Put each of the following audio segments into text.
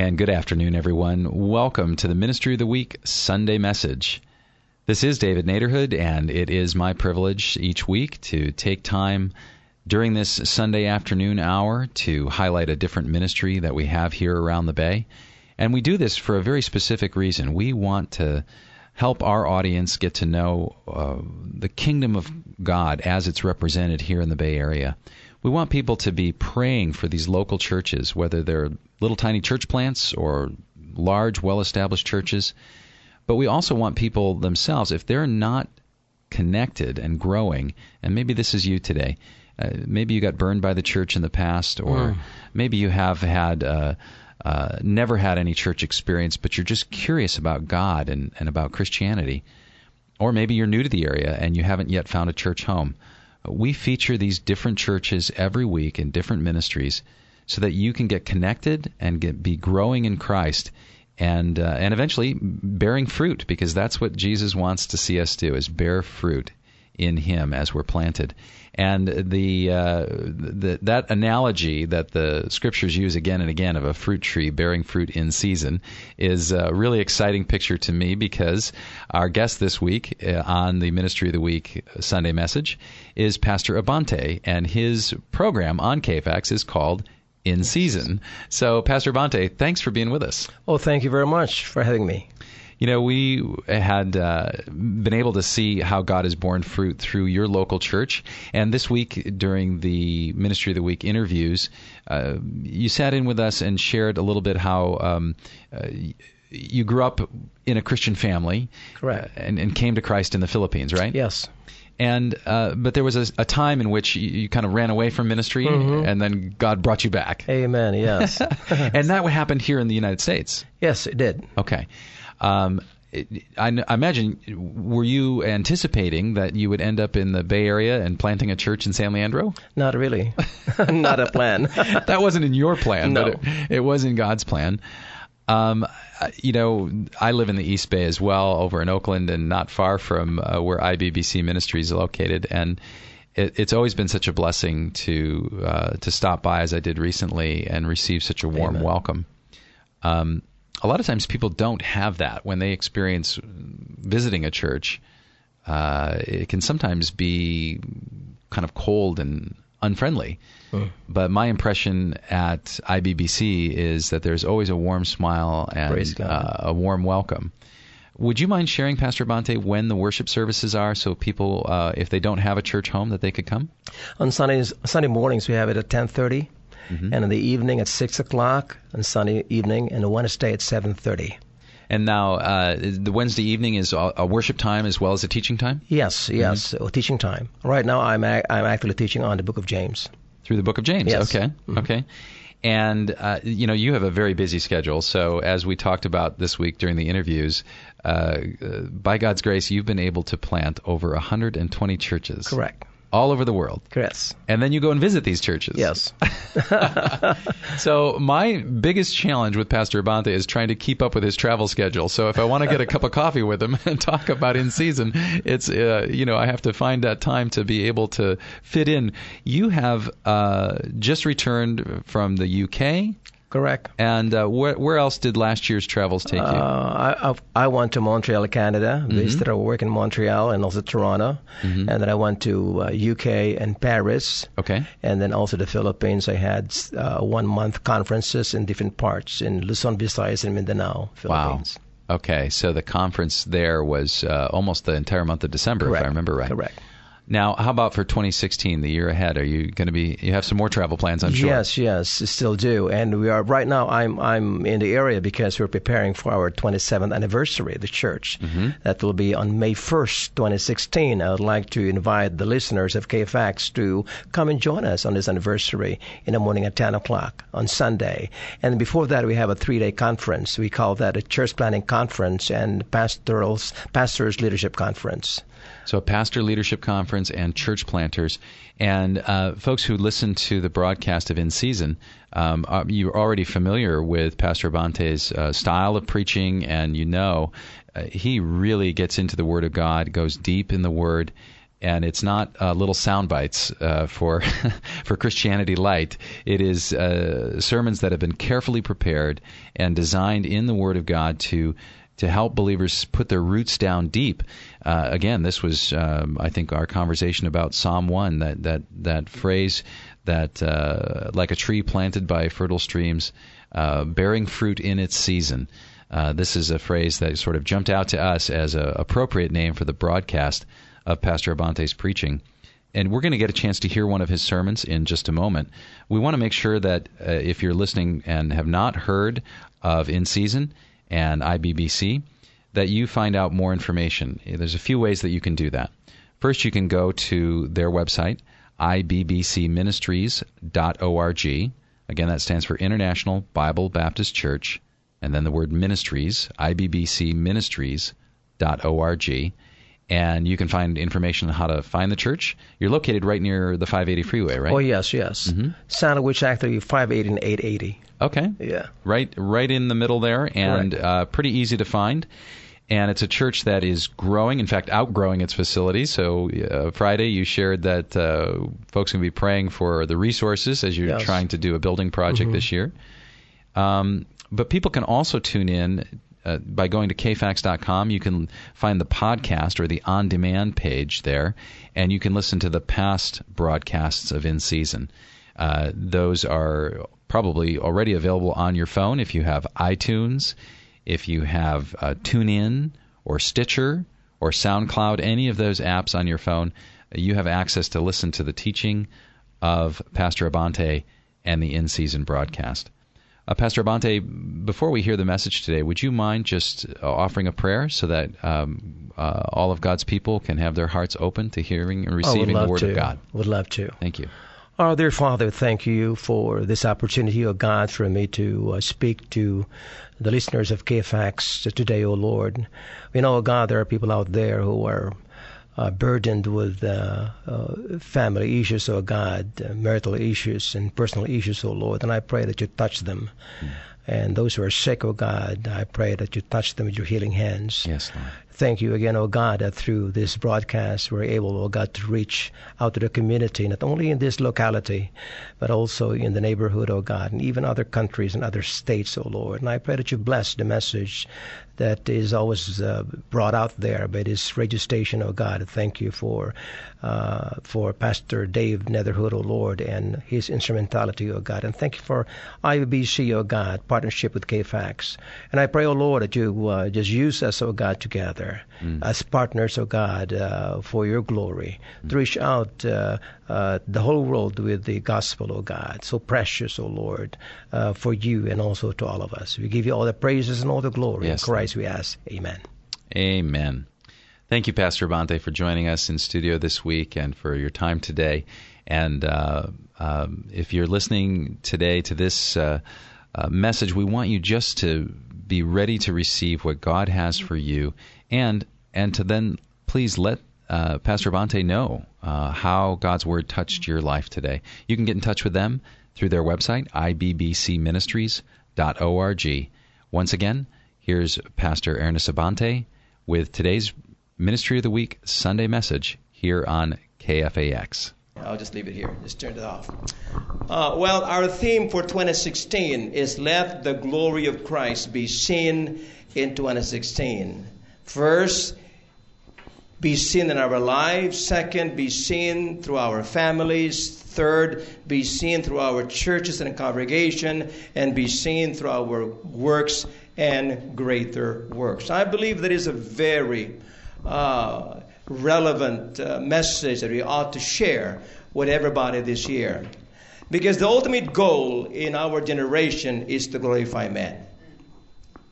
And good afternoon, everyone. Welcome to the Ministry of the Week Sunday message. This is David Naderhood, and it is my privilege each week to take time during this Sunday afternoon hour to highlight a different ministry that we have here around the Bay. And we do this for a very specific reason. We want to help our audience get to know uh, the kingdom of God as it's represented here in the Bay Area. We want people to be praying for these local churches, whether they're little tiny church plants or large, well established churches. But we also want people themselves, if they're not connected and growing, and maybe this is you today. Uh, maybe you got burned by the church in the past, or mm. maybe you have had uh, uh, never had any church experience, but you're just curious about God and, and about Christianity. Or maybe you're new to the area and you haven't yet found a church home. We feature these different churches every week in different ministries so that you can get connected and get, be growing in Christ and uh, and eventually bearing fruit because that's what Jesus wants to see us do is bear fruit in him as we're planted. And the, uh, the that analogy that the scriptures use again and again of a fruit tree bearing fruit in season is a really exciting picture to me because our guest this week uh, on the Ministry of the Week Sunday message is Pastor Abante, and his program on KFAX is called in season. So, Pastor Abante, thanks for being with us. Oh, thank you very much for having me. You know, we had uh, been able to see how God has borne fruit through your local church. And this week, during the Ministry of the Week interviews, uh, you sat in with us and shared a little bit how. Um, uh, you grew up in a Christian family, correct, uh, and, and came to Christ in the Philippines, right? Yes and uh, but there was a, a, time in which you, you, kind of ran away from ministry, mm-hmm. and then God brought you back. Amen. Yes. and that happened here in the United States. Yes, it did. Okay. Um, I, I, imagine, were you anticipating that you would end up in the Bay Area and planting a church in San Leandro? Not really. Not a plan. that wasn't in your plan, no. but it, it was in God's plan. Um, you know, I live in the East Bay as well, over in Oakland, and not far from uh, where IBBC Ministries is located. And it, it's always been such a blessing to uh, to stop by, as I did recently, and receive such a warm Amen. welcome. Um, a lot of times people don't have that when they experience visiting a church. Uh, it can sometimes be kind of cold and unfriendly. Mm. But my impression at IBBC is that there's always a warm smile and uh, a warm welcome. Would you mind sharing, Pastor Abante, when the worship services are, so people, uh, if they don't have a church home, that they could come? On Sundays, Sunday mornings, we have it at 10:30 mm-hmm. and in the evening at six o'clock on Sunday evening, and the Wednesday at seven thirty. And now, uh, the Wednesday evening is a worship time as well as a teaching time. Yes, yes, mm-hmm. teaching time. Right now, I'm a- I'm actually teaching on the Book of James. Through the Book of James. Yes. Okay. Mm-hmm. Okay. And uh, you know, you have a very busy schedule. So as we talked about this week during the interviews, uh, uh by God's grace, you've been able to plant over 120 churches. Correct all over the world. Yes. And then you go and visit these churches. Yes. so my biggest challenge with Pastor Abante is trying to keep up with his travel schedule. So if I want to get a cup of coffee with him and talk about in season, it's uh, you know I have to find that time to be able to fit in. You have uh, just returned from the UK. Correct. And uh, where, where else did last year's travels take you? Uh, I, I went to Montreal, Canada, mm-hmm. visited our work in Montreal and also Toronto. Mm-hmm. And then I went to uh, UK and Paris. Okay. And then also the Philippines. I had uh, one month conferences in different parts in Luzon, Visayas, and Mindanao, Philippines. Wow. Okay, so the conference there was uh, almost the entire month of December, Correct. if I remember right. Correct. Now, how about for 2016, the year ahead? Are you going to be? You have some more travel plans, I'm sure. Yes, yes, still do. And we are right now. I'm I'm in the area because we're preparing for our 27th anniversary of the church. Mm-hmm. That will be on May 1st, 2016. I would like to invite the listeners of KFAX to come and join us on this anniversary in the morning at 10 o'clock on Sunday. And before that, we have a three-day conference. We call that a church planning conference and pastorals pastors leadership conference. So, a pastor leadership conference and church planters. And uh, folks who listen to the broadcast of In Season, um, are, you're already familiar with Pastor Abante's uh, style of preaching, and you know uh, he really gets into the Word of God, goes deep in the Word. And it's not uh, little sound bites uh, for for Christianity Light. It is uh, sermons that have been carefully prepared and designed in the Word of God to to help believers put their roots down deep. Uh, again, this was, um, I think, our conversation about Psalm one. That that that phrase that uh, like a tree planted by fertile streams, uh, bearing fruit in its season. Uh, this is a phrase that sort of jumped out to us as an appropriate name for the broadcast of Pastor Abante's preaching and we're going to get a chance to hear one of his sermons in just a moment. We want to make sure that uh, if you're listening and have not heard of In Season, and IBBC, that you find out more information. There's a few ways that you can do that. First, you can go to their website, ibbcministries.org. Again, that stands for International Bible Baptist Church, and then the word ministries, ibbcministries.org. And you can find information on how to find the church. You're located right near the 580 freeway, right? Oh, yes, yes. Mm-hmm. Sandwich, actually, 580 and 880. Okay. Yeah. Right, right in the middle there, and uh, pretty easy to find. And it's a church that is growing, in fact, outgrowing its facilities. So uh, Friday, you shared that uh, folks can be praying for the resources as you're Yes. trying to do a building project this year. Um, but people can also tune in uh, by going to kfax.com. You can find the podcast or the on demand page there, and you can listen to the past broadcasts of In Season. Uh, those are probably already available on your phone if you have iTunes, if you have uh, TuneIn or Stitcher or SoundCloud, any of those apps on your phone, you have access to listen to the teaching of Pastor Abante and the in season broadcast. Uh, Pastor Abante, before we hear the message today, would you mind just uh, offering a prayer so that um, uh, all of God's people can have their hearts open to hearing and receiving love the Word to. of God? Would love to. Thank you. Our dear Father, thank you for this opportunity, O God, for me to uh, speak to the listeners of KFAX today, O Lord. We know, O God, there are people out there who are uh, burdened with uh, uh, family issues, O God, uh, marital issues, and personal issues, O Lord. And I pray that you touch them. And those who are sick, O God, I pray that you touch them with your healing hands. Yes, Lord. Thank you again, O God, that through this broadcast we're able, O God, to reach out to the community, not only in this locality, but also in the neighborhood, O God, and even other countries and other states, O Lord. And I pray that you bless the message that is always uh, brought out there by this radio station, O God. Thank you for uh, for Pastor Dave Netherhood, O Lord, and his instrumentality, O God. And thank you for IBC, O God, partnership with KFAX. And I pray, O Lord, that you uh, just use us, O God, together as partners, O God, uh, for your glory, to reach out uh, uh, the whole world with the gospel, O God. So precious, O Lord, uh, for you and also to all of us. We give you all the praises and all the glory. Yes, in Christ we ask. Amen. Amen. Thank you, Pastor Abante, for joining us in studio this week and for your time today. And uh, um, if you're listening today to this uh, uh, message, we want you just to be ready to receive what God has for you, and and to then please let uh, Pastor Abante know uh, how God's Word touched your life today. You can get in touch with them through their website, ibbcministries.org. Once again, here's Pastor Hernes Abante with today's Ministry of the Week Sunday message here on KFAX. I'll just leave it here. Just turn it off. Uh, well, our theme for 2016 is Let the Glory of Christ Be Seen in 2016. First, be seen in our lives. Second, be seen through our families. Third, be seen through our churches and congregation. And be seen through our works and greater works. I believe that is a very uh, relevant uh, message that we ought to share with everybody this year. Because the ultimate goal in our generation is to glorify man.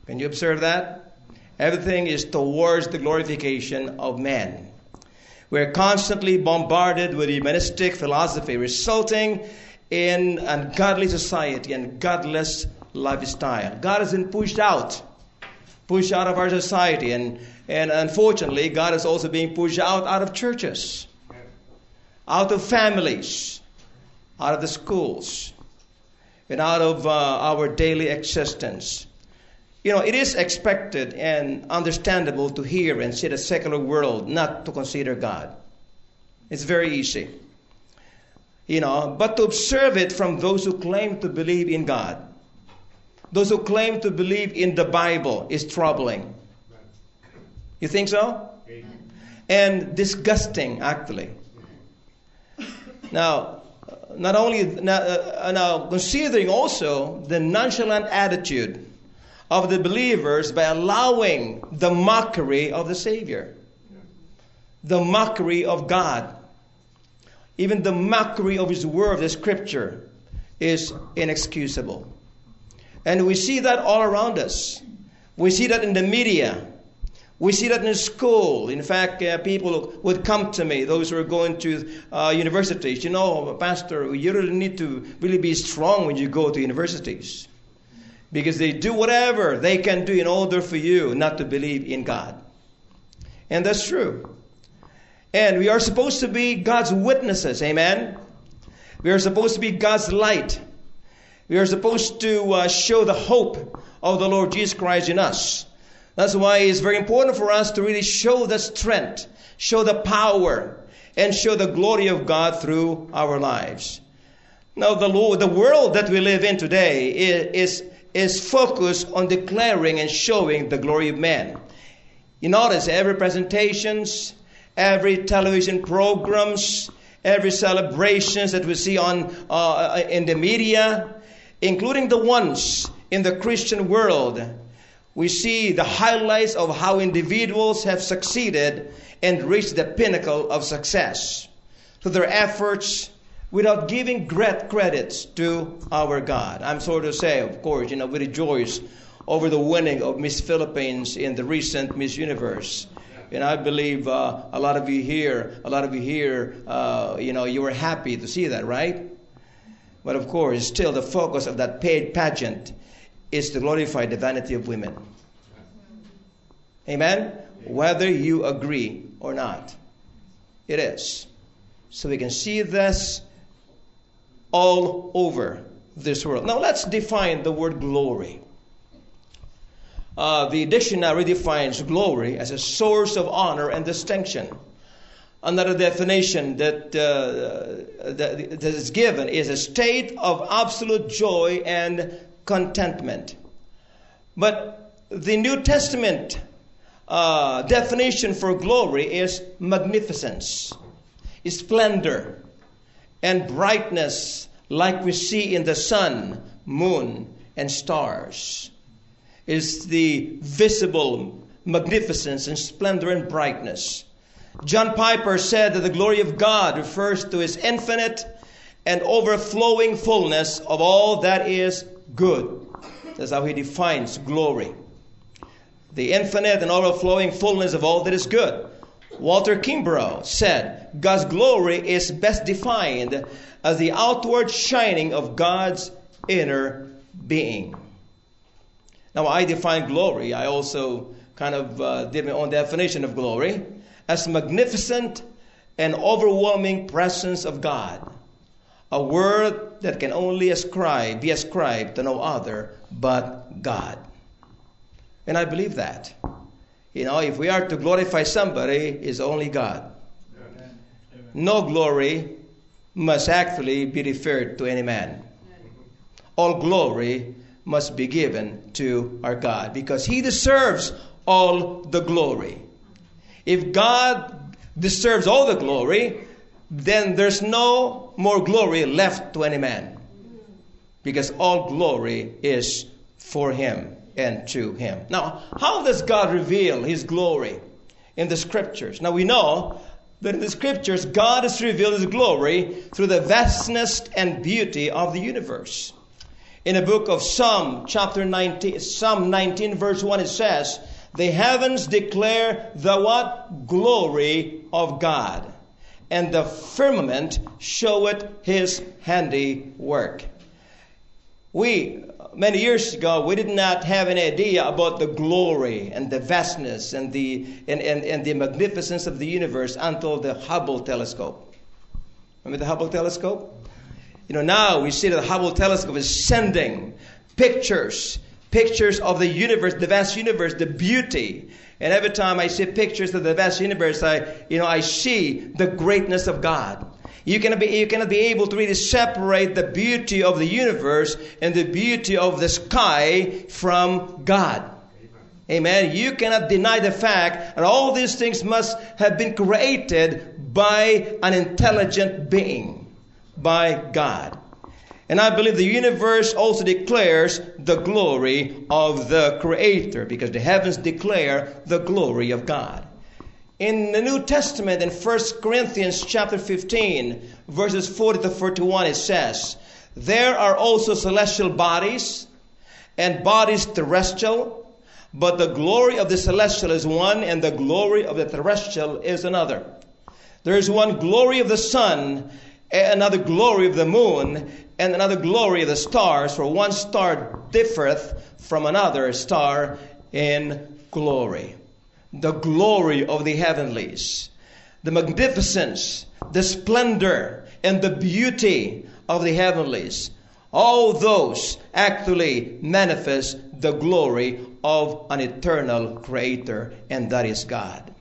Can you observe that? Everything is towards the glorification of man. We're constantly bombarded with humanistic philosophy, resulting in ungodly society and godless lifestyle. God has been pushed out, pushed out of our society, and, and unfortunately, God is also being pushed out out of churches, out of families, out of the schools, and out of uh, our daily existence. You know, it is expected and understandable to hear and see the secular world not to consider God. It's very easy. You know, but to observe it from those who claim to believe in God, those who claim to believe in the Bible, is troubling. You think so? And disgusting, actually. Now, not only now, uh, now considering also the nonchalant attitude of the believers by allowing the mockery of the Savior, the mockery of God, even the mockery of His Word, the Scripture, is inexcusable. And we see that all around us. We see that in the media. We see that in school. In fact, uh, people would come to me, those who are going to uh, universities. You know, Pastor, you really need to really be strong when you go to universities because they do whatever they can do in order for you not to believe in God. And that's true. And we are supposed to be God's witnesses, amen? We are supposed to be God's light. We are supposed to uh, show the hope of the Lord Jesus Christ in us. That's why it's very important for us to really show the strength, show the power, and show the glory of God through our lives. Now, the, Lord, the world that we live in today is, is is focused on declaring and showing the glory of man. You notice every presentations, every television programs, every celebrations that we see on uh, in the media, including the ones in the Christian world, we see the highlights of how individuals have succeeded and reached the pinnacle of success through their efforts without giving great credits to our God. I'm sorry to say, of course, you know, we rejoice over the winning of Miss Philippines in the recent Miss Universe. And I believe uh, a lot of you here, a lot of you here, uh, you know, you were happy to see that, right? But of course, still the focus of that paid pageant is to glorify the vanity of women. Amen? Whether you agree or not, it is. So we can see this all over this world. Now let's define the word glory. Uh, the dictionary defines glory as a source of honor and distinction. Another definition that, uh, that, that is given is a state of absolute joy and contentment. But the New Testament uh, definition for glory is magnificence, splendor, and brightness like we see in the sun, moon, and stars. Is the visible magnificence and splendor and brightness. John Piper said that the glory of God refers to his infinite and overflowing fullness of all that is good. That's how he defines glory. The infinite and overflowing fullness of all that is good. Walter Kimbrough said, God's glory is best defined as the outward shining of God's inner being. Now, I define glory. I also kind of uh, did my own definition of glory as magnificent and overwhelming presence of God. A word that can only ascribe, be ascribed to no other but God. And I believe that. You know, if we are to glorify somebody, it's only God. No glory must actually be referred to any man. All glory must be given to our God because He deserves all the glory. If God deserves all the glory, then there's no more glory left to any man because all glory is for Him and to him. Now, how does God reveal his glory? in the scriptures. Now we know that in the scriptures, God has revealed his glory through the vastness and beauty of the universe. In the book of Psalm, chapter 19, Psalm 19, verse 1, it says, The heavens declare the what? Glory of God. And the firmament showeth his handiwork. We, many years ago, we did not have any idea about the glory and the vastness and the, and, and, and the magnificence of the universe until the Hubble telescope. Remember the Hubble telescope? You know, now we see that the Hubble telescope is sending pictures, pictures of the universe, the vast universe, the beauty. And every time I see pictures of the vast universe, I, you know, I see the greatness of God. You cannot, be, you cannot be able to really separate the beauty of the universe and the beauty of the sky from God. Amen. You cannot deny the fact that all these things must have been created by an intelligent being, by God. And I believe the universe also declares the glory of the Creator because the heavens declare the glory of God. In the New Testament, in 1 Corinthians chapter 15, verses 40 to 41, it says, There are also celestial bodies and bodies terrestrial, but the glory of the celestial is one, and the glory of the terrestrial is another. There is one glory of the sun, another glory of the moon, and another glory of the stars, for one star differeth from another star in glory the glory of the heavenlies, the magnificence, the splendor, and the beauty of the heavenlies. All those actually manifest the glory of an eternal creator, and that is God.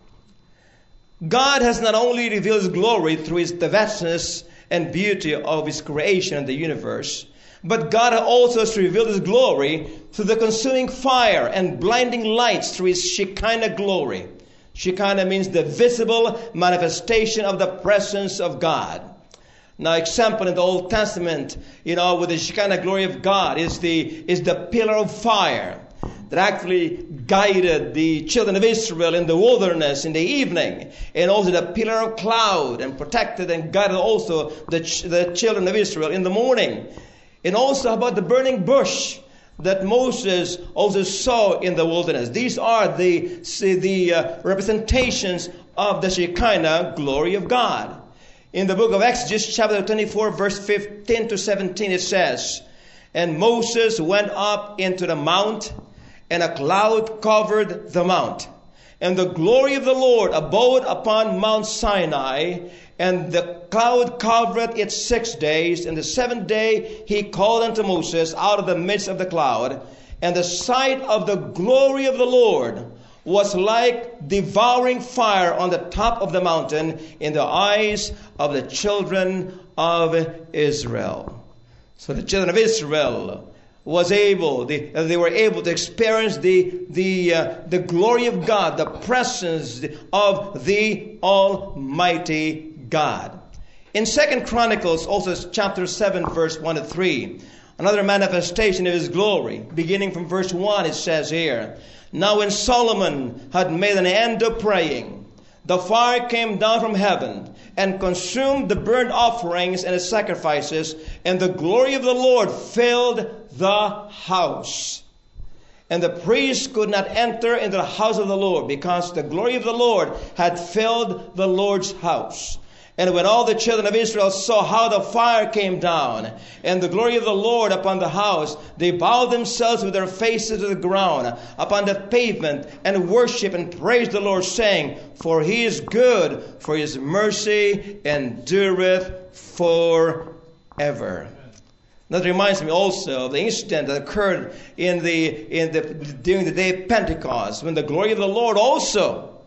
God has not only revealed his glory through his, vastness and beauty of his creation and the universe, but God also has revealed His glory through the consuming fire and blinding lights through His Shekinah glory. Shekinah means the visible manifestation of the presence of God. Now, example in the Old Testament, you know, with the Shekinah glory of God is the is the pillar of fire that actually guided the children of Israel in the wilderness in the evening, and also the pillar of cloud and protected and guided also the, ch- the children of Israel in the morning and also about the burning bush that Moses also saw in the wilderness. These are the, the uh, representations of the Shekinah glory of God. In the book of Exodus, chapter 24, verse 15 to 17, it says, And Moses went up into the mount, and a cloud covered the mount. And the glory of the Lord abode upon Mount Sinai, and the cloud covered it six days. And the seventh day he called unto Moses out of the midst of the cloud. And the sight of the glory of the Lord was like devouring fire on the top of the mountain in the eyes of the children of Israel. So the children of Israel was able, they, they were able to experience the, the, uh, the glory of God, the presence of the Almighty God. In Second Chronicles, also chapter 7, verse 1 to 3, another manifestation of his glory. Beginning from verse 1, it says here, Now when Solomon had made an end of praying, the fire came down from heaven and consumed the burnt offerings and the sacrifices, and the glory of the Lord filled the house. And the priests could not enter into the house of the Lord because the glory of the Lord had filled the Lord's house. And when all the children of Israel saw how the fire came down and the glory of the Lord upon the house, they bowed themselves with their faces to the ground upon the pavement and worship and praised the Lord, saying, For he is good, for his mercy endureth forever. That reminds me also of the incident that occurred in the, in the, during the day of Pentecost, when the glory of the Lord also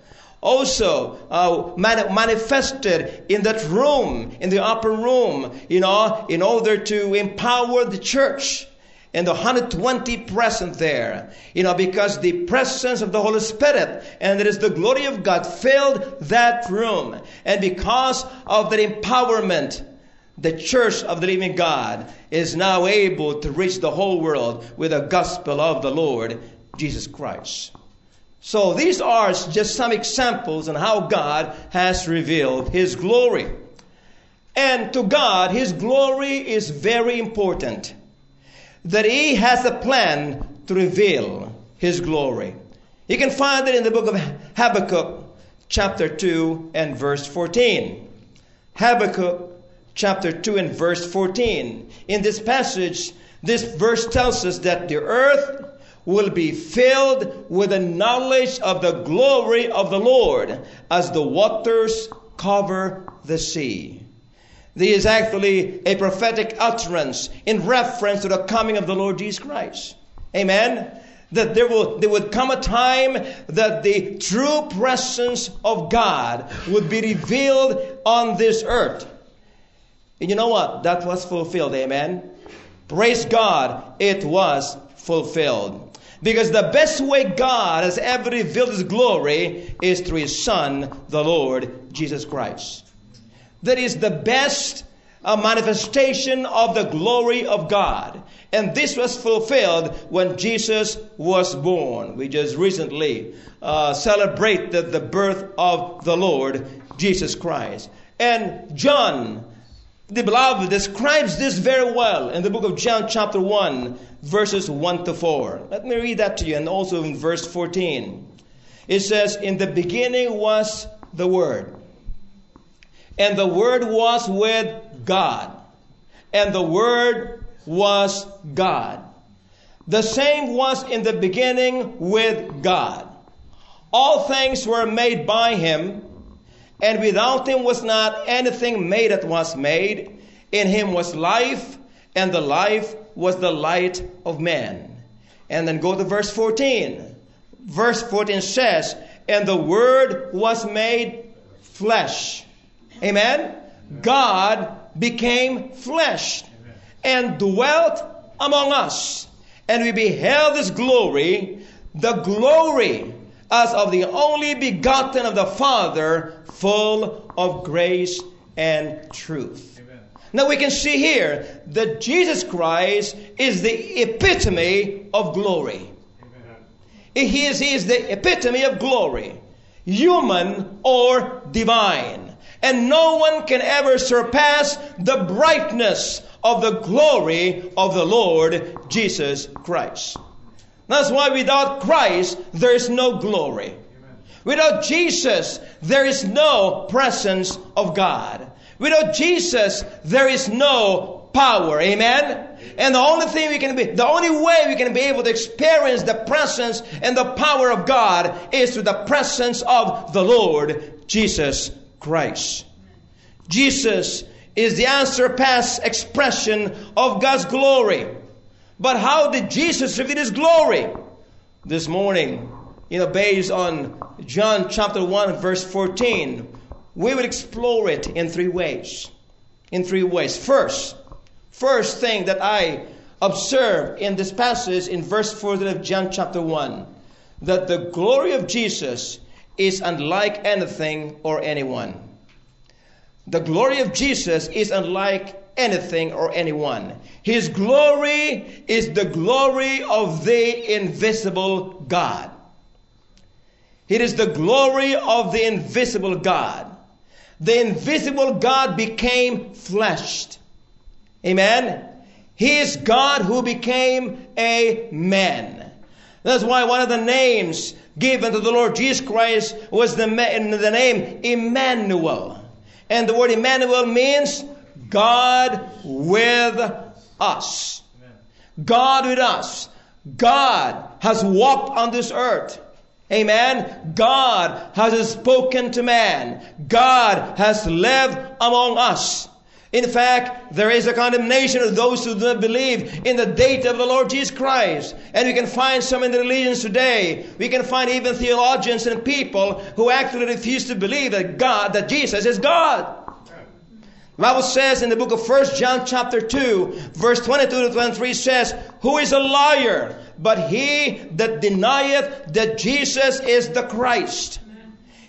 also uh, manifested in that room, in the upper room, you know, in order to empower the church. And the 120 present there, you know, because the presence of the Holy Spirit and there is the glory of God filled that room. And because of that empowerment, the church of the living God is now able to reach the whole world with the gospel of the Lord Jesus Christ. So these are just some examples on how God has revealed His glory. And to God, His glory is very important. That He has a plan to reveal His glory. You can find it in the book of Habakkuk, chapter 2 and verse 14. Habakkuk, chapter 2 and verse 14. In this passage, this verse tells us that the earth will be filled with the knowledge of the glory of the Lord as the waters cover the sea. This is actually a prophetic utterance in reference to the coming of the Lord Jesus Christ. Amen. That there will there would come a time that the true presence of God would be revealed on this earth. And you know what? That was fulfilled. Amen. Praise God, it was fulfilled. Because the best way God has ever revealed His glory is through His Son, the Lord Jesus Christ. That is the best uh, manifestation of the glory of God. And this was fulfilled when Jesus was born. We just recently uh, celebrated the birth of the Lord Jesus Christ. And John, the beloved, describes this very well in the book of John, chapter 1, verses 1 to 4. Let me read that to you, and also in verse 14. It says, In the beginning was the Word, and the Word was with God, and the Word was God. The same was in the beginning with God. All things were made by Him, and without Him was not anything made that was made. In Him was life, and the life was the light of man. And then go to verse 14. Verse 14 says, And the Word was made flesh. Amen? God became flesh and dwelt among us. And we beheld his glory, the glory as of the only begotten of the Father, full of grace and truth. Now we can see here that Jesus Christ is the epitome of glory. He is, he is the epitome of glory, human or divine. And no one can ever surpass the brightness of the glory of the Lord Jesus Christ. That's why without Christ, there is no glory. Without Jesus, there is no presence of God. Without Jesus, there is no power. Amen? And the only thing we can be, the only way we can be able to experience the presence and the power of God is through the presence of the Lord Jesus Christ. Jesus is the unsurpassed expression of God's glory. But how did Jesus reveal His glory? This morning, you know, based on John chapter 1, verse 14, we will explore it in three ways. In three ways. First, first thing that I observe in this passage in verse 14 of John chapter 1, that the glory of Jesus is unlike anything or anyone. The glory of Jesus is unlike anything or anyone. His glory is the glory of the invisible God. It is the glory of the invisible God the invisible God became fleshed. Amen. He is God who became a man. That's why one of the names given to the Lord Jesus Christ was the, the name Emmanuel. And the word Emmanuel means God with us. God with us. God has walked on this earth. Amen. God has spoken to man. God has lived among us. In fact, there is a condemnation of those who do not believe in the deity of the Lord Jesus Christ. And we can find some in the religions today. We can find even theologians and people who actually refuse to believe that God, that Jesus is God. The Bible says in the book of 1 John chapter 2, verse 22 to 23 says, Who is a liar? But he that denieth that Jesus is the Christ.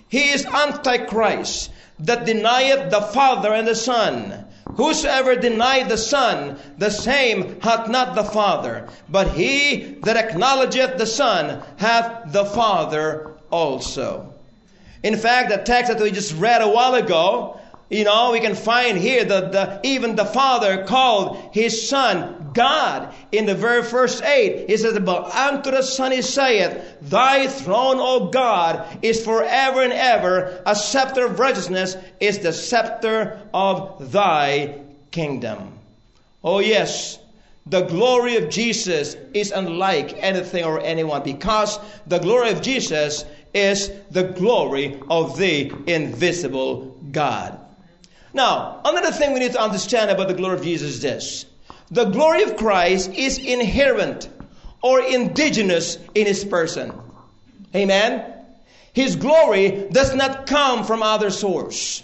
He is Antichrist that denieth the Father and the Son. Whosoever denied the Son, the same hath not the Father. But he that acknowledgeth the Son hath the Father also. In fact, the text that we just read a while ago, you know, we can find here that the, even the Father called his Son God. In the very first eight, he says, But unto the Son he saith, Thy throne, O God, is forever and ever. A scepter of righteousness is the scepter of thy kingdom. Oh, yes. The glory of Jesus is unlike anything or anyone because the glory of Jesus is the glory of the invisible God. Now, another thing we need to understand about the glory of Jesus is this. The glory of Christ is inherent or indigenous in his person. Amen? His glory does not come from other source.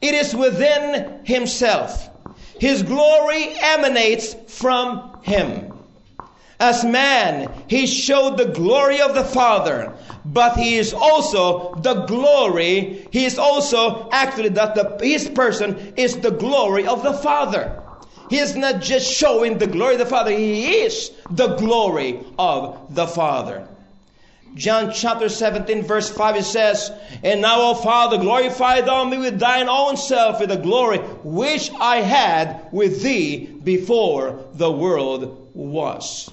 It is within himself. His glory emanates from him. As man, he showed the glory of the Father, but he is also the glory, he is also actually that the, his person is the glory of the Father. He is not just showing the glory of the Father, he is the glory of the Father. John chapter 17, verse 5, it says, And now, O Father, glorify thou me with thine own self with the glory which I had with thee before the world was.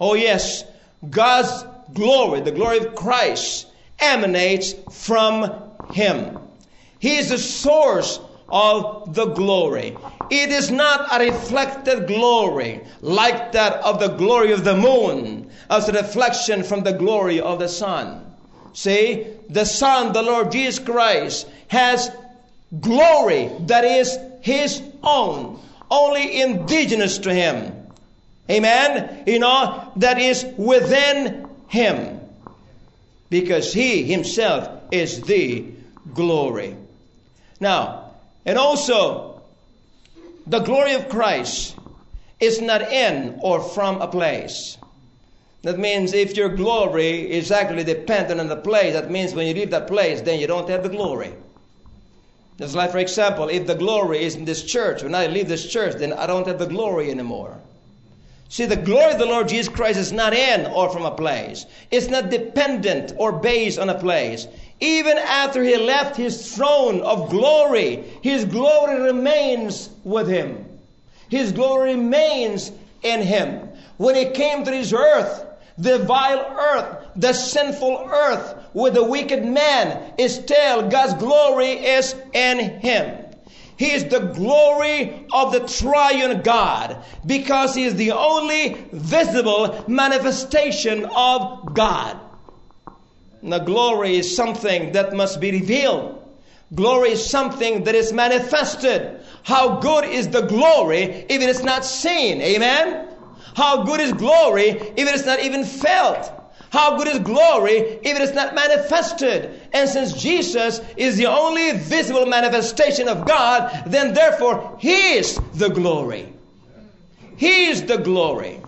Oh, yes, God's glory, the glory of Christ, emanates from Him. He is the source of the glory. It is not a reflected glory like that of the glory of the moon as a reflection from the glory of the sun. See, the Son, the Lord Jesus Christ, has glory that is His own, only indigenous to Him. Amen? You know, that is within Him. Because He Himself is the glory. Now, and also, the glory of Christ is not in or from a place. That means if your glory is actually dependent on the place, that means when you leave that place, then you don't have the glory. Just like, for example, if the glory is in this church, when I leave this church, then I don't have the glory anymore. See, the glory of the Lord Jesus Christ is not in or from a place. It's not dependent or based on a place. Even after he left his throne of glory, his glory remains with him. His glory remains in him. When he came to this earth, the vile earth, the sinful earth with the wicked man, is still God's glory is in him. He is the glory of the triune God because He is the only visible manifestation of God. Now, glory is something that must be revealed. Glory is something that is manifested. How good is the glory if it is not seen? Amen? How good is glory if it is not even felt? How good is glory if it is not manifested? And since Jesus is the only visible manifestation of God, then therefore He is the glory. He is the glory.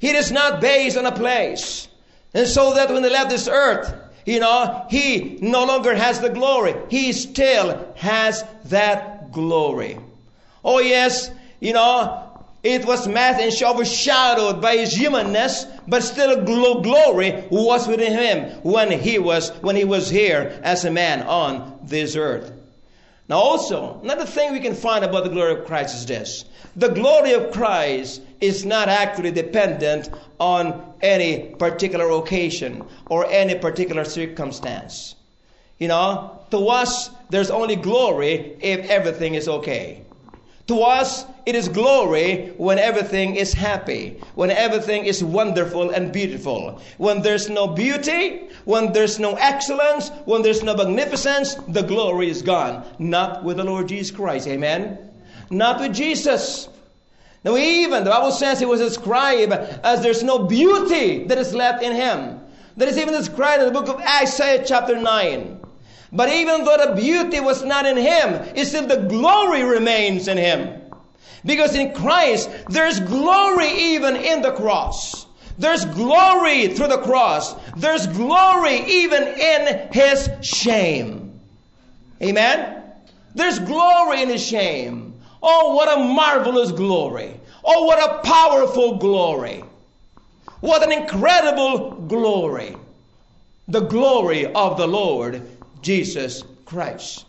It is not based on a place. And so that when they left this earth, you know, He no longer has the glory. He still has that glory. Oh yes, you know, it was masked and overshadowed by his humanness, but still glory was within him when he was when he was here as a man on this earth. Now also, another thing we can find about the glory of Christ is this. The glory of Christ is not actually dependent on any particular occasion or any particular circumstance. You know, to us, there's only glory if everything is okay. To us, it is glory when everything is happy, when everything is wonderful and beautiful. When there's no beauty, when there's no excellence, when there's no magnificence, the glory is gone. Not with the Lord Jesus Christ. Amen? Not with Jesus. Now, even the Bible says he was described as there's no beauty that is left in him. That is even described in the book of Isaiah, chapter 9. But even though the beauty was not in him, it's still the glory remains in him. Because in Christ, there's glory even in the cross. There's glory through the cross. There's glory even in his shame. Amen? There's glory in his shame. Oh, what a marvelous glory. Oh, what a powerful glory. What an incredible glory. The glory of the Lord Jesus Christ.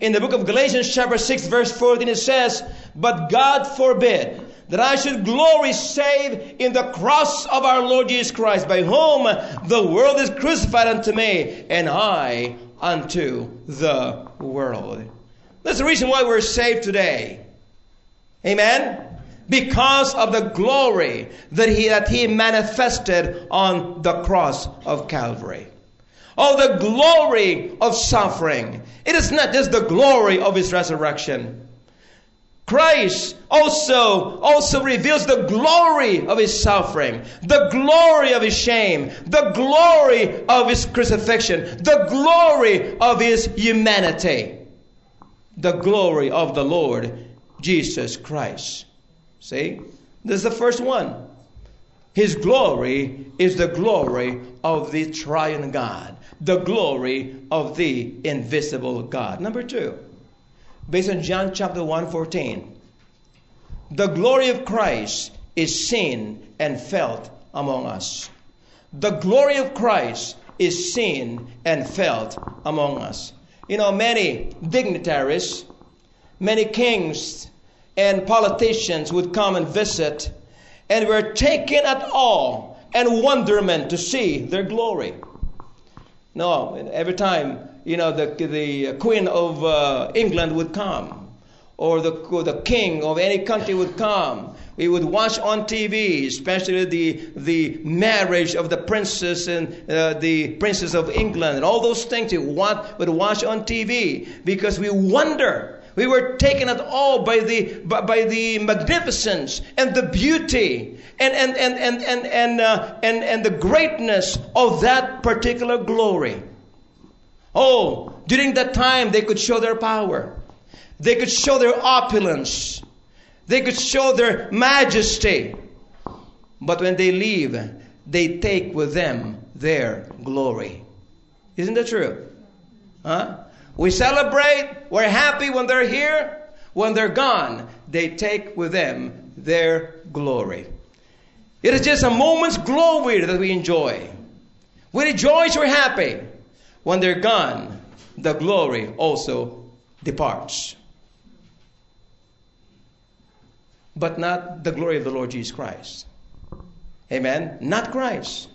In the book of Galatians, chapter 6, verse 14, it says, But God forbid that I should glory save in the cross of our Lord Jesus Christ, by whom the world is crucified unto me, and I unto the world. That's the reason why we're saved today. Amen? Because of the glory that he, that he manifested on the cross of Calvary. Oh, the glory of suffering. It is not just the glory of his resurrection. Christ also also reveals the glory of his suffering, the glory of his shame, the glory of his crucifixion, the glory of his humanity, the glory of the Lord Jesus Christ. See? This is the first one. His glory is the glory of the triune God, the glory of the invisible God. Number two, based on John chapter 1 14. The glory of Christ is seen and felt among us. The glory of Christ is seen and felt among us. You know, many dignitaries, many kings, and politicians would come and visit, and were taken at awe and wonderment to see their glory. No, every time, you know, the, the Queen of uh, England would come, or the, the king of any country would come. We would watch on TV, especially the, the marriage of the princess and uh, the princess of England, and all those things we would watch on TV because we wonder. We were taken at all by the, by, by the magnificence and the beauty and, and, and, and, and, and, uh, and, and the greatness of that particular glory. Oh, during that time, they could show their power. They could show their opulence. They could show their majesty. But when they leave, they take with them their glory. Isn't that true? Huh? We celebrate, we're happy when they're here. When they're gone, they take with them their glory. It is just a moment's glory that we enjoy. We rejoice, we're happy. When they're gone, the glory also departs. But not the glory of the Lord Jesus Christ. Amen? Not Christ.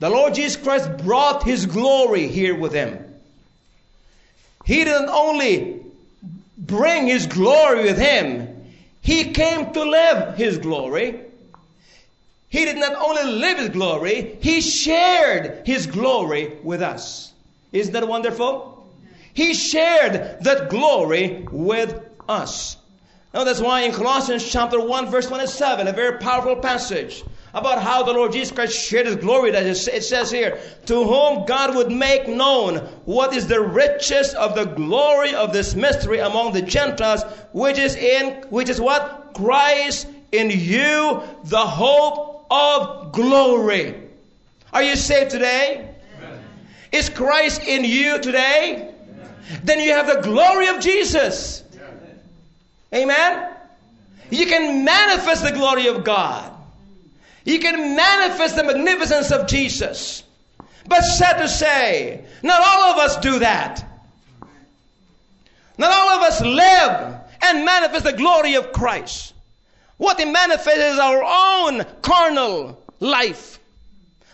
The Lord Jesus Christ brought his glory here with him. He didn't only bring his glory with him, he came to live his glory. He did not only live his glory, he shared his glory with us. Isn't that wonderful? He shared that glory with us. Now that's why in Colossians chapter 1 verse 27, a very powerful passage about how the Lord Jesus Christ shared his glory that it says here, to whom God would make known what is the riches of the glory of this mystery among the Gentiles, which is in which is what? Christ in you, the hope of glory. Are you saved today? Amen. Is Christ in you today? Amen. Then you have the glory of Jesus. Amen? You can manifest the glory of God. You can manifest the magnificence of Jesus. But sad to say, not all of us do that. Not all of us live and manifest the glory of Christ. What he manifests is our own carnal life,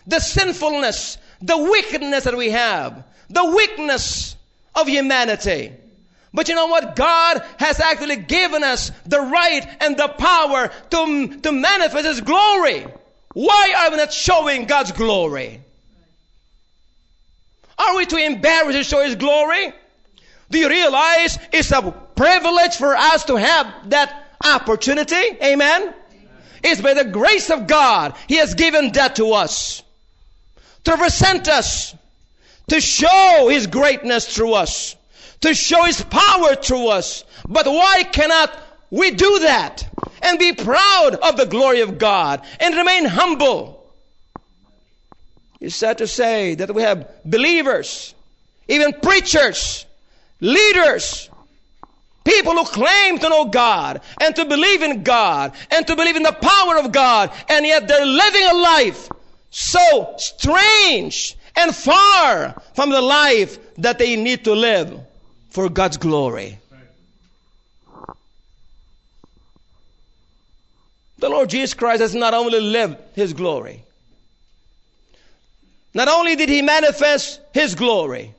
the sinfulness, the wickedness that we have, the weakness of humanity. But you know what? God has actually given us the right and the power to, to manifest His glory. Why are we not showing God's glory? Are we too embarrassed to show His glory? Do you realize it's a privilege for us to have that opportunity? Amen? Amen? It's by the grace of God He has given that to us. To represent us. To show His greatness through us. To show His power through us. But why cannot we do that? And be proud of the glory of God and remain humble. It's sad to say that we have believers, even preachers, leaders, People who claim to know God and to believe in God and to believe in the power of God, and yet they're living a life so strange and far from the life that they need to live for God's glory. The Lord Jesus Christ has not only lived His glory, not only did He manifest His glory,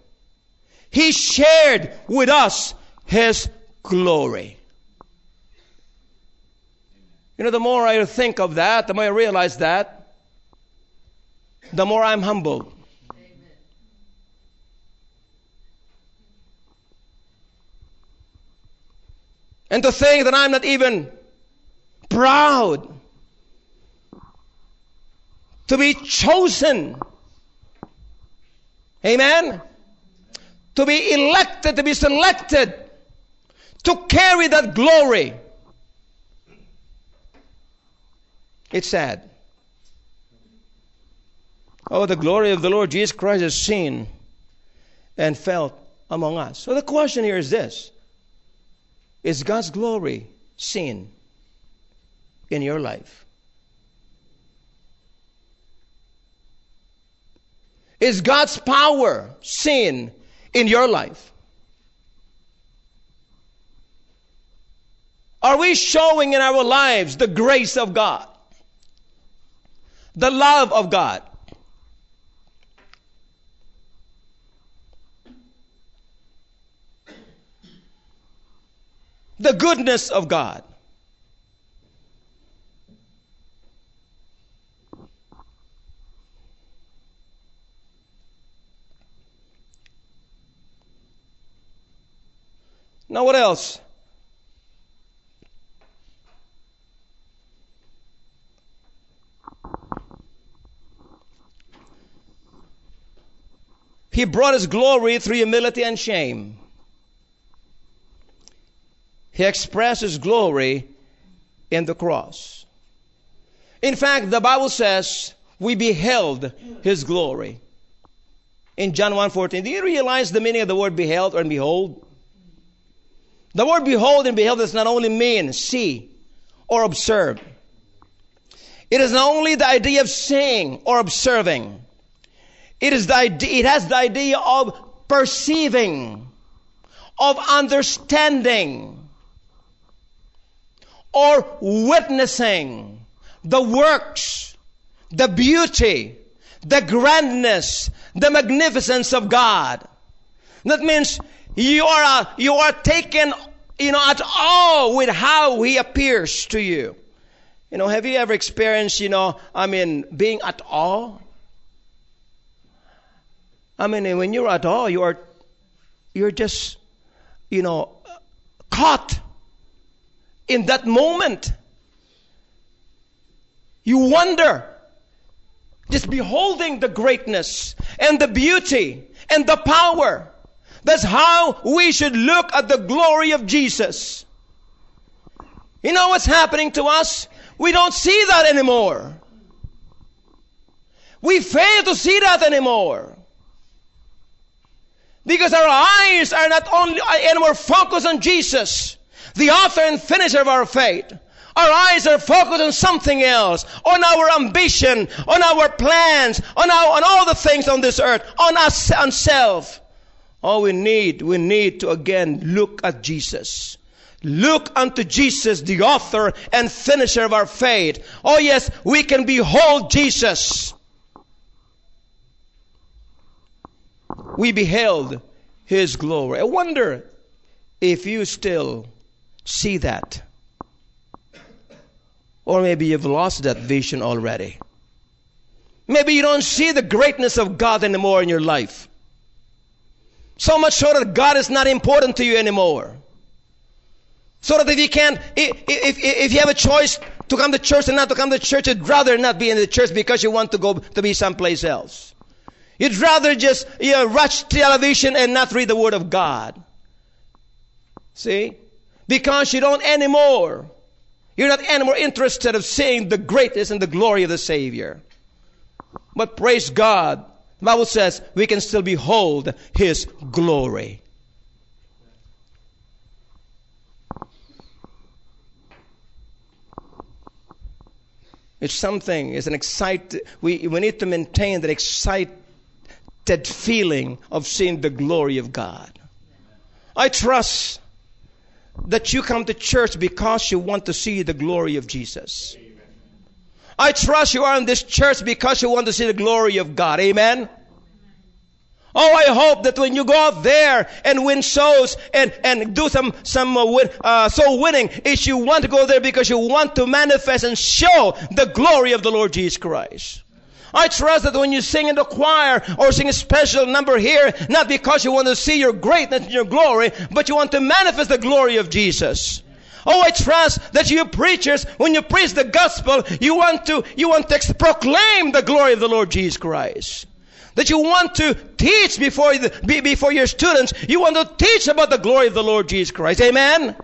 He shared with us His glory. You know, the more I think of that, the more I realize that, the more I'm humbled. And to think that I'm not even proud to be chosen. Amen? To be elected, to be selected, to carry that glory. It's sad. Oh, the glory of the Lord Jesus Christ is seen and felt among us. So the question here is this Is God's glory seen in your life? Is God's power seen in your life? Are we showing in our lives the grace of God? The love of God? The goodness of God? Now, what else? He brought his glory through humility and shame. He expressed his glory in the cross. In fact, the Bible says we beheld his glory. In John 1:14, do you realize the meaning of the word beheld or behold? The word behold and beheld does not only mean see or observe. It is not only the idea of seeing or observing. It is the idea, it has the idea of perceiving, of understanding, or witnessing the works, the beauty, the grandness, the magnificence of God. That means you are, you are taken, you know, at all with how He appears to you. You know, have you ever experienced, you know, I mean, being at all? I mean, when you're at all, you are, you're just, you know, caught in that moment. You wonder, just beholding the greatness and the beauty and the power. That's how we should look at the glory of Jesus. You know what's happening to us? We don't see that anymore. We fail to see that anymore. Because our eyes are not only anymore focused on Jesus, the author and finisher of our faith. Our eyes are focused on something else, on our ambition, on our plans, on, our, on all the things on this earth, on us, on self. All we need, we need to again look at Jesus. Look unto Jesus, the author and finisher of our faith. Oh yes, we can behold Jesus. we beheld his glory. I wonder if you still see that. Or maybe you've lost that vision already. Maybe you don't see the greatness of God anymore in your life. So much so that God is not important to you anymore. So that if you can, if, if, if you have a choice to come to church and not to come to church, you'd rather not be in the church because you want to go to be someplace else. You'd rather just you know, watch television and not read the Word of God. See? Because you don't anymore. You're not anymore interested of seeing the greatness and the glory of the Savior. But praise God. The Bible says we can still behold His glory. It's something, it's an excited, we, we need to maintain that excited feeling of seeing the glory of God. I trust that you come to church because you want to see the glory of Jesus. I trust you are in this church because you want to see the glory of God. Amen. Oh, I hope that when you go out there and win souls and, and do some, some uh, win, uh, soul winning, is you want to go there because you want to manifest and show the glory of the Lord Jesus Christ. I trust that when you sing in the choir or sing a special number here, not because you want to see your greatness and your glory, but you want to manifest the glory of Jesus. Oh, I trust that you preachers, when you preach the gospel, you want to, you want to proclaim the glory of the Lord Jesus Christ that you want to teach before, the, before your students. You want to teach about the glory of the Lord Jesus Christ. Amen?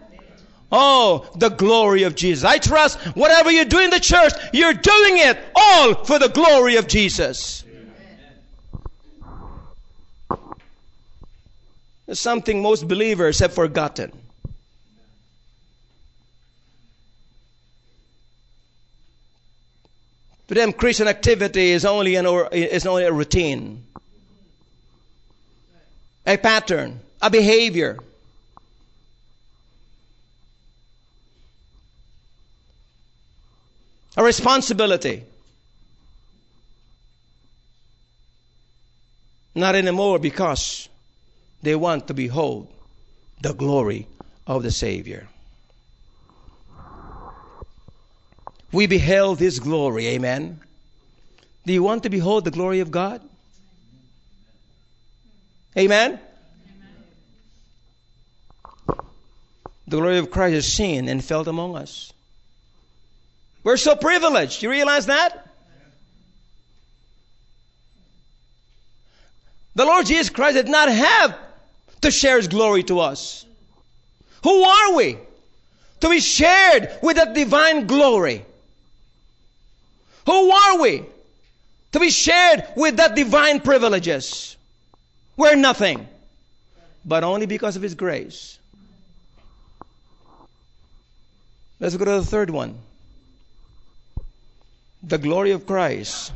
Oh, the glory of Jesus. I trust whatever you do in the church, you're doing it all for the glory of Jesus. Something most believers have forgotten. To them, Christian activity is only, an, is only a routine, a pattern, a behavior. A responsibility. Not anymore because they want to behold the glory of the Savior. We beheld his glory. Amen. Do you want to behold the glory of God? Amen. The glory of Christ is seen and felt among us. We're so privileged. You realize that? The Lord Jesus Christ did not have to share His glory to us. Who are we? To be shared with that divine glory. Who are we? To be shared with that divine privileges. We're nothing, but only because of His grace. Let's go to the third one. The glory of Christ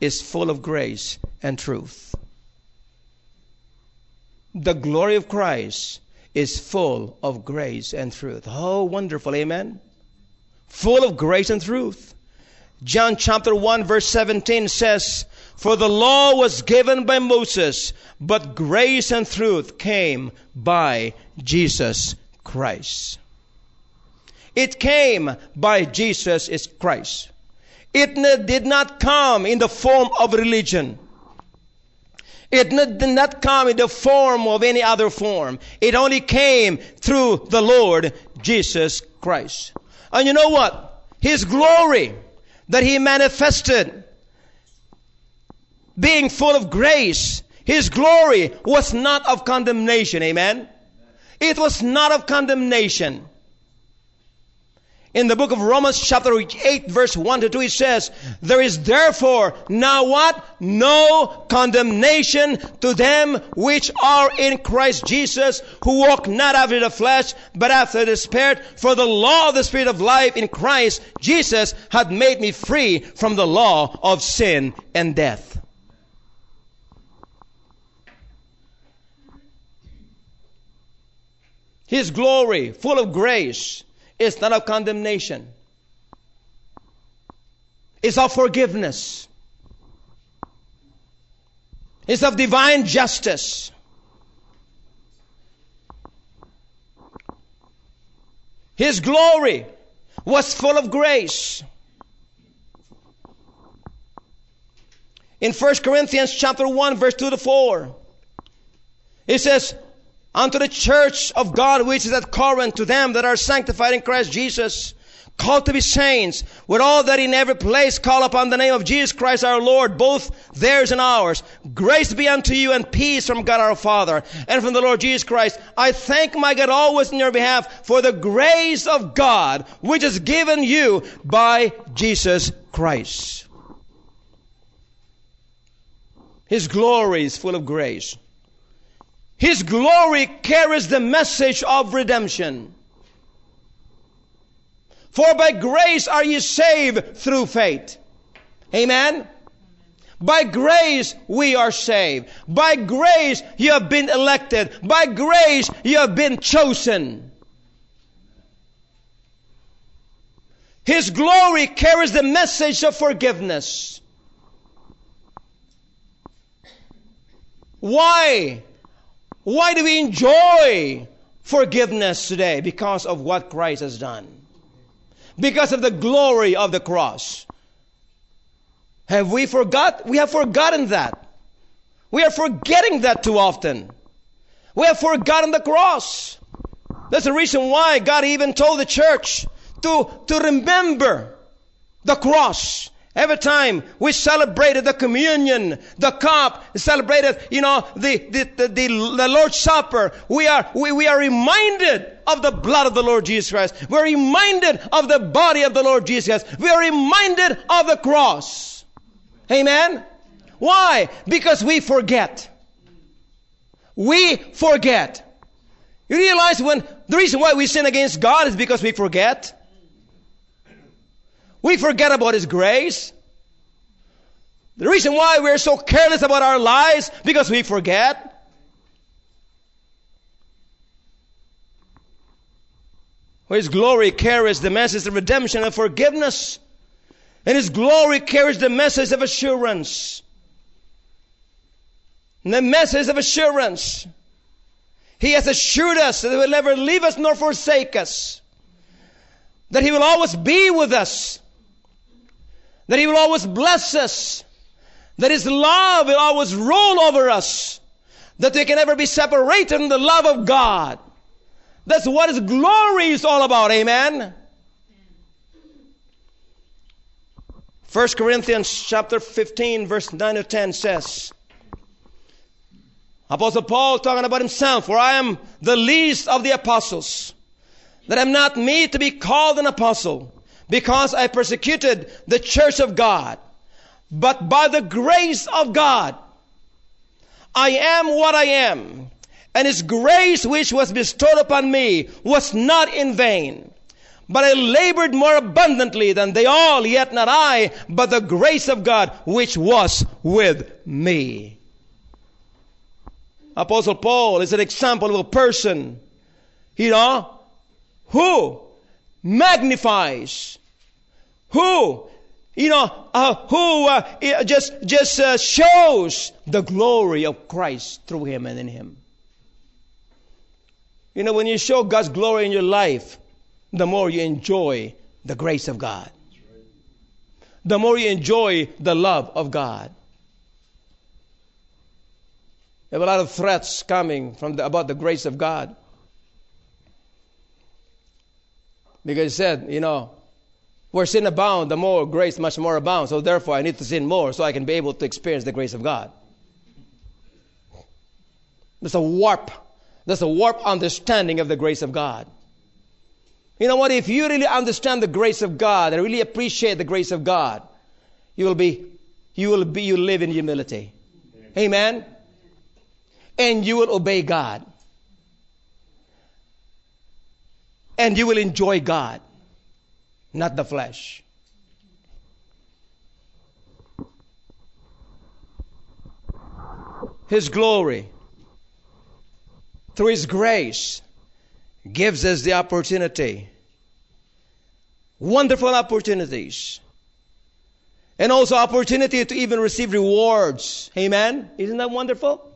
is full of grace and truth. The glory of Christ is full of grace and truth. Oh, wonderful. Amen. Full of grace and truth. John chapter 1 verse 17 says, For the law was given by Moses, but grace and truth came by Jesus Christ. It came by Jesus Christ. It did not come in the form of religion. It did not come in the form of any other form. It only came through the Lord Jesus Christ. And you know what? His glory that he manifested being full of grace. His glory was not of condemnation. Amen. It was not of condemnation. In the book of Romans chapter 8 verse 1 to 2 it says, There is therefore now what? No condemnation to them which are in Christ Jesus, who walk not after the flesh, but after the Spirit. For the law of the Spirit of life in Christ Jesus had made me free from the law of sin and death. His glory, full of grace, it's not of condemnation. It's of forgiveness. It's of divine justice. His glory was full of grace. In 1 Corinthians chapter 1 verse 2 to 4, it says, unto the church of God which is at Corinth, to them that are sanctified in Christ Jesus, called to be saints, with all that in every place call upon the name of Jesus Christ our Lord, both theirs and ours. Grace be unto you and peace from God our Father and from the Lord Jesus Christ. I thank my God always in your behalf for the grace of God which is given you by Jesus Christ. His glory is full of grace. His glory carries the message of redemption. For by grace are ye saved through faith. Amen. By grace we are saved. By grace you have been elected. By grace you have been chosen. His glory carries the message of forgiveness. Why? Why do we enjoy forgiveness today? Because of what Christ has done. Because of the glory of the cross. Have we forgot? We have forgotten that. We are forgetting that too often. We have forgotten the cross. That's the reason why God even told the church to, to remember the cross. Every time we celebrated the communion, the cup, celebrated, you know, the, the, the, the, Lord's Supper, we are, we, we are reminded of the blood of the Lord Jesus Christ. We're reminded of the body of the Lord Jesus Christ. We are reminded of the cross. Amen? Why? Because we forget. We forget. You realize when the reason why we sin against God is because we forget. We forget about His grace. The reason why we're so careless about our lives because we forget. His glory carries the message of redemption and forgiveness. And His glory carries the message of assurance. And the message of assurance. He has assured us that He will never leave us nor forsake us. That He will always be with us. That He will always bless us. That His love will always rule over us. That we can never be separated from the love of God. That's what His glory is all about. Amen. 1 Corinthians chapter 15 verse 9 to 10 says, Apostle Paul talking about himself, for I am the least of the apostles, that I'm not me to be called an apostle, because I persecuted the church of God. But by the grace of God, I am what I am, and his grace which was bestowed upon me was not in vain. But I labored more abundantly than they all, yet not I, but the grace of God which was with me. Apostle Paul is an example of a person, you know, who magnifies, who, you know, uh, who uh, just just uh, shows the glory of Christ through him and in him. You know, when you show God's glory in your life, the more you enjoy the grace of God. The more you enjoy the love of God. There have a lot of threats coming from the, about the grace of God. Because he said, you know, where sin abounds, the more grace much more abounds. So therefore, I need to sin more so I can be able to experience the grace of God. There's a warp. There's a warp understanding of the grace of God. You know what? If you really understand the grace of God and really appreciate the grace of God, you will be, you will be, you live in humility. Amen. And you will obey God. And you will enjoy God, not the flesh. His glory, through His grace, gives us the opportunity. Wonderful opportunities. And also opportunity to even receive rewards. Amen? Isn't that wonderful?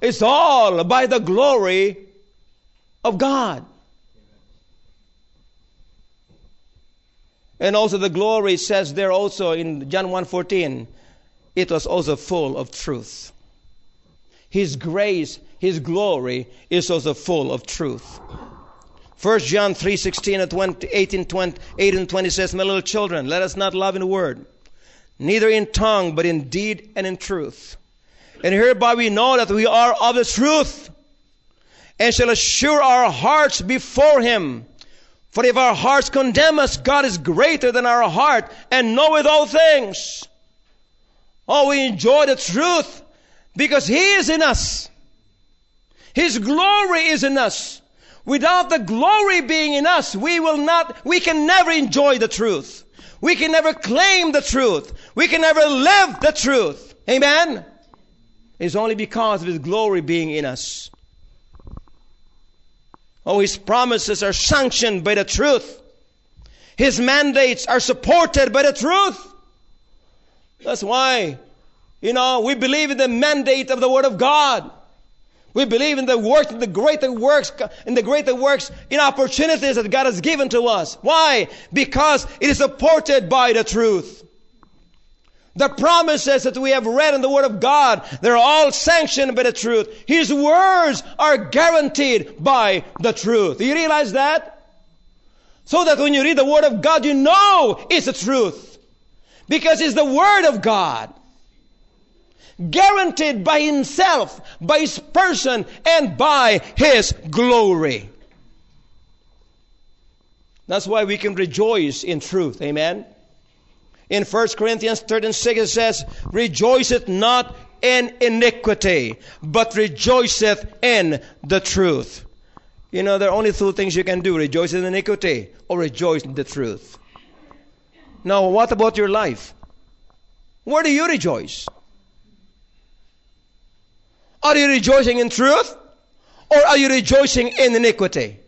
It's all by the glory of God. And also the glory says there also in John 1:14, it was also full of truth. His grace his glory is also full of truth. 1 John 3:16 and 20, 18, 20, 8 and 20 says, My little children, let us not love in word, neither in tongue, but in deed and in truth. And hereby we know that we are of the truth, and shall assure our hearts before Him. For if our hearts condemn us, God is greater than our heart and knoweth all things. Oh, we enjoy the truth because He is in us. His glory is in us. Without the glory being in us, we will not, we can never enjoy the truth. We can never claim the truth. We can never live the truth. Amen? It's only because of His glory being in us. Oh, His promises are sanctioned by the truth. His mandates are supported by the truth. That's why, you know, we believe in the mandate of the Word of God. We believe in the work, the greater works, in the greater works, in opportunities that God has given to us. Why? Because it is supported by the truth. The promises that we have read in the Word of God, they're all sanctioned by the truth. His words are guaranteed by the truth. Do you realize that? So that when you read the Word of God, you know it's the truth. Because it's the Word of God guaranteed by himself, by his person, and by his glory. That's why we can rejoice in truth. Amen. In 1 Corinthians 13 6 it says, Rejoiceth not in iniquity, but rejoiceth in the truth. You know, there are only two things you can do rejoice in iniquity or rejoice in the truth. Now, what about your life? Where do you rejoice? Are you rejoicing in truth? Or are you rejoicing in iniquity?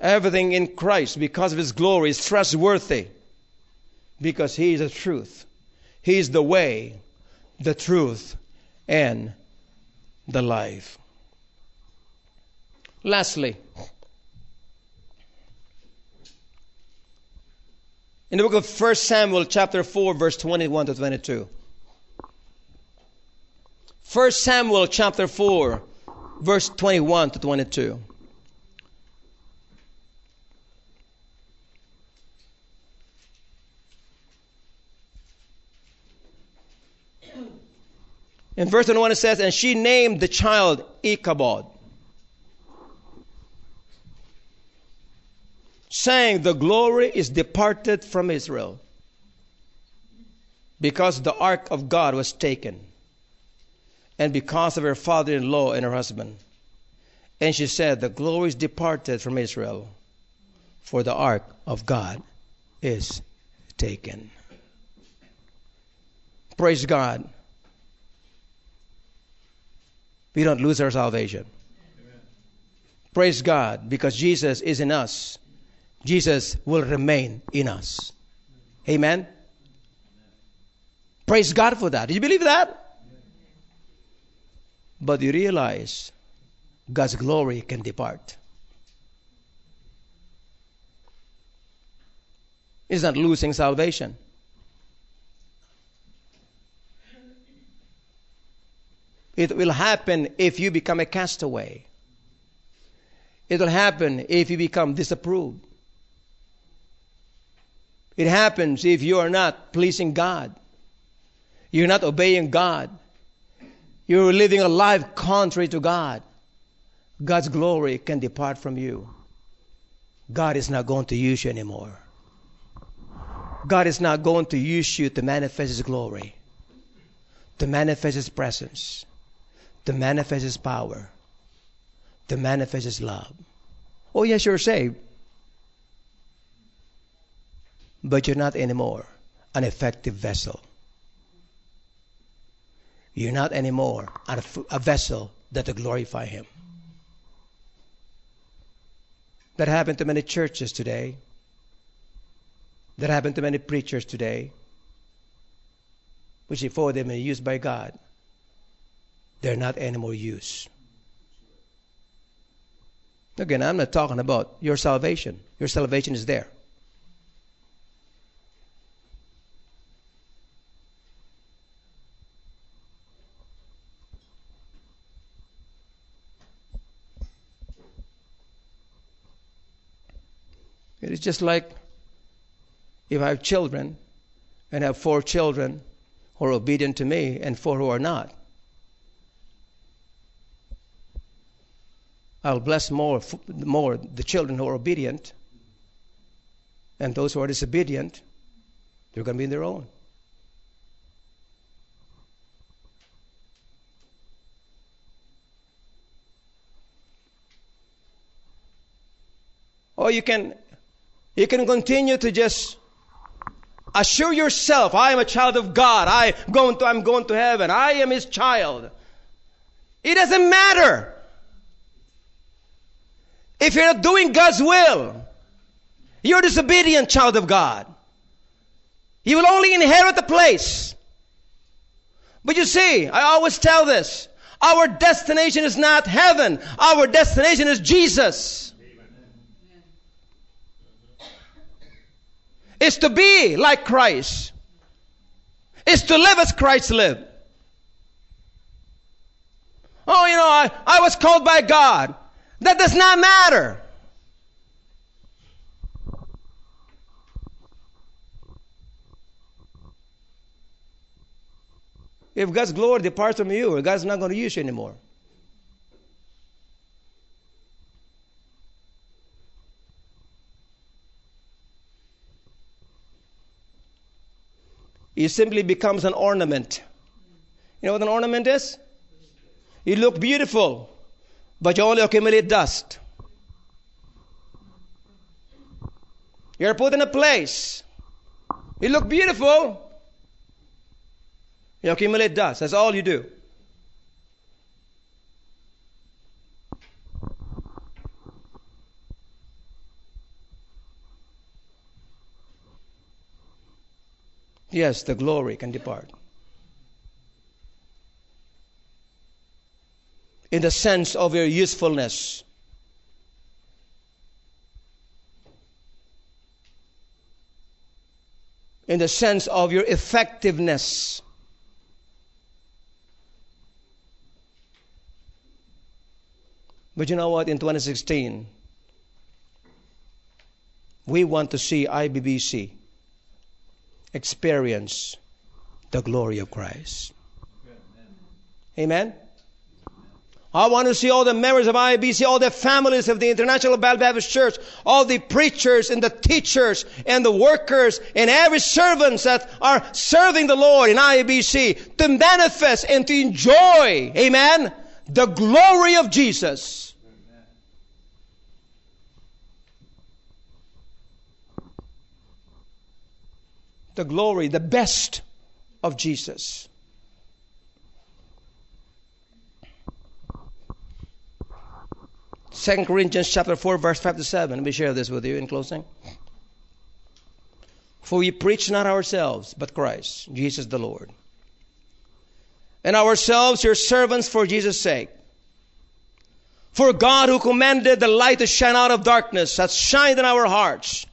Everything in Christ, because of His glory, is trustworthy. Because He is the truth. He is the way, the truth, and the life. Lastly, in the book of 1 Samuel, chapter 4, verse 21 to 22. 1 Samuel, chapter 4, verse 21 to 22. In verse 21 it says, And she named the child Ichabod, saying, The glory is departed from Israel, because the ark of God was taken, and because of her father in law and her husband. And she said, The glory is departed from Israel, for the ark of God is taken. Praise God we don't lose our salvation. Amen. Praise God, because Jesus is in us. Jesus will remain in us. Amen. Praise God for that. Do you believe that? But you realize God's glory can depart. It's not losing salvation. It will happen if you become a castaway. It will happen if you become disapproved. It happens if you are not pleasing God. You're not obeying God. You're living a life contrary to God. God's glory can depart from you. God is not going to use you anymore. God is not going to use you to manifest His glory, to manifest His presence to manifest His power, to manifest His love. Oh, yes, you're saved, but you're not anymore an effective vessel. You're not anymore a, a vessel that to glorify Him. That happened to many churches today. That happened to many preachers today, which before they were used by God they're not anymore used. Again, I'm not talking about your salvation. Your salvation is there. It is just like if I have children and have four children who are obedient to me and four who are not. I'll bless more, more the children who are obedient. And those who are disobedient, they're going to be in their own. Or you can, you can continue to just assure yourself, I am a child of God. I going to, I'm going to heaven. I am His child. It doesn't matter if you're not doing God's will, you're a disobedient child of God. You will only inherit the place. But you see, I always tell this. Our destination is not heaven. Our destination is Jesus. Is to be like Christ. Is to live as Christ lived. Oh, you know, I, I was called by God. That does not matter. If God's glory departs from you, God's not going to use you anymore. It simply becomes an ornament. You know what an ornament is? You look beautiful, but you only accumulate dust. You're put in a place. You look beautiful, you accumulate dust. That's all you do. Yes, the glory can depart. In the sense of your usefulness. In the sense of your effectiveness. But you know what? In 2016, we want to see IBBC experience the glory of Christ. Amen. I want to see all the members of IBC, all the families of the International Baptist Church, all the preachers and the teachers and the workers and every servants that are serving the Lord in IBC to manifest and to enjoy, amen, the glory of Jesus. The glory, the best of Jesus. Second Corinthians chapter 4, verse 5 to 7. Let me share this with you in closing. For we preach not ourselves, but Christ, Jesus the Lord. And ourselves your servants for Jesus' sake. For God who commanded the light to shine out of darkness has shined in our hearts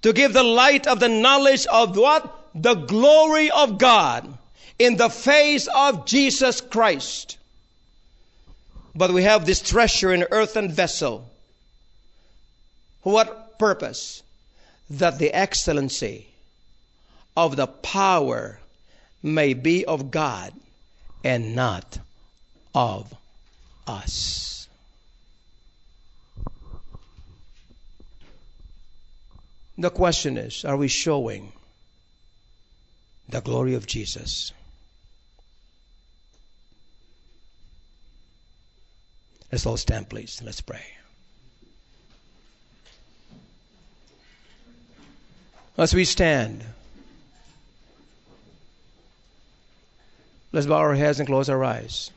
to give the light of the knowledge of what? The glory of God in the face of Jesus Christ. But we have this treasure in earthen vessel. What purpose? That the excellency of the power may be of God and not of us. The question is are we showing the glory of Jesus? Let's all stand, please. Let's pray. As we stand, let's bow our heads and close our eyes.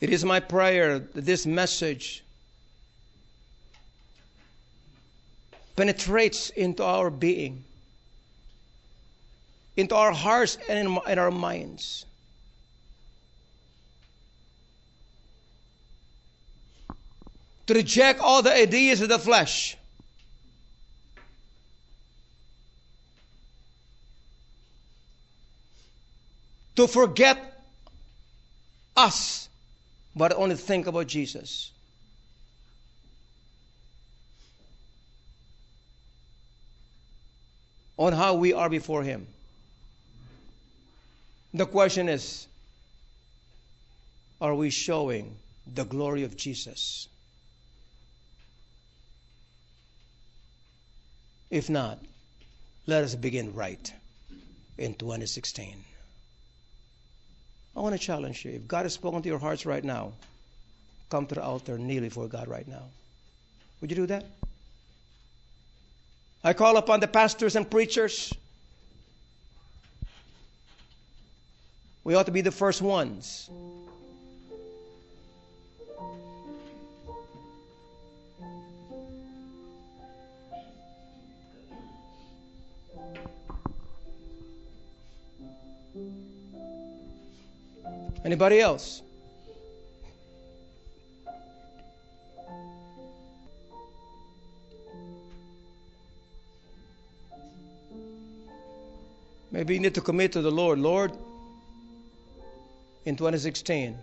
It is my prayer that this message penetrates into our being, into our hearts and in, in our minds. To reject all the ideas of the flesh. To forget us, but only think about Jesus. On how we are before Him. The question is are we showing the glory of Jesus? If not, let us begin right in 2016. I want to challenge you. If God has spoken to your hearts right now, come to the altar kneel before God right now. Would you do that? I call upon the pastors and preachers. We ought to be the first ones. Anybody else? Maybe you need to commit to the Lord. Lord, in 2016,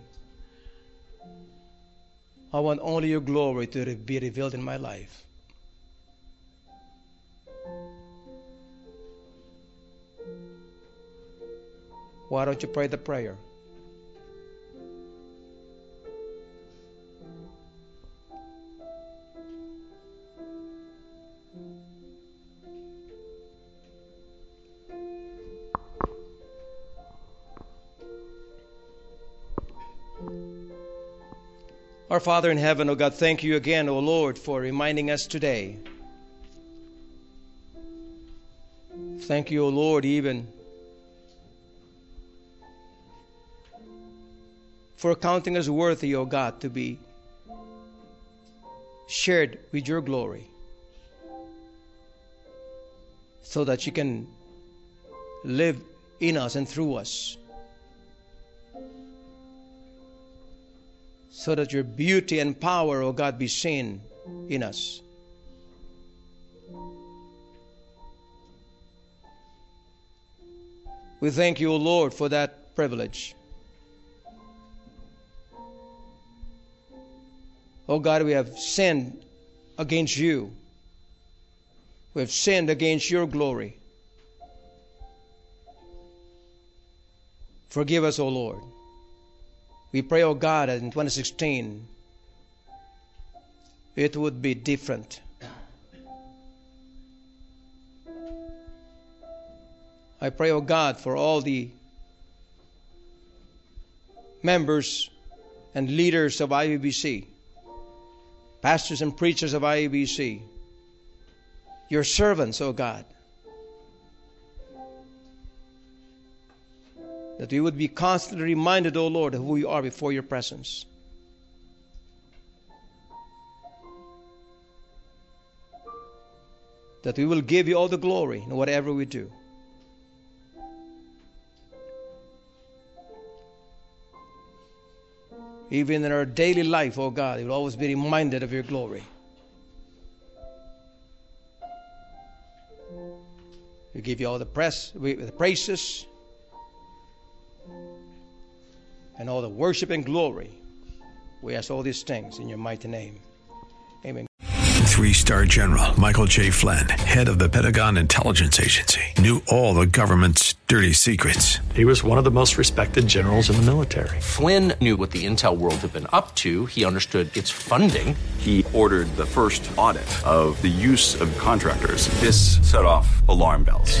I want only your glory to be revealed in my life. Why don't you pray the prayer? Our Father in heaven, O oh God, thank you again, O oh Lord, for reminding us today. Thank you, O oh Lord, even for counting us worthy, O God, to be shared with your glory so that you can live in us and through us. So that your beauty and power, O God, be seen in us. We thank you, O Lord, for that privilege. Oh God, we have sinned against you. We have sinned against your glory. Forgive us, O Lord. We pray, oh God, that in 2016 it would be different. I pray, oh God, for all the members and leaders of IBBC, pastors and preachers of IBBC, your servants, oh God. That we would be constantly reminded, O Lord, of who we are before your presence. That we will give you all the glory in whatever we do. Even in our daily life, oh God, we will always be reminded of your glory. We give you all the press, the praises, and all the worship and glory. We ask all these things in your mighty name. Amen. Three star general Michael J. Flynn, head of the Pentagon Intelligence Agency, knew all the government's dirty secrets. He was one of the most respected generals in the military. Flynn knew what the intel world had been up to, he understood its funding. He ordered the first audit of the use of contractors. This set off alarm bells.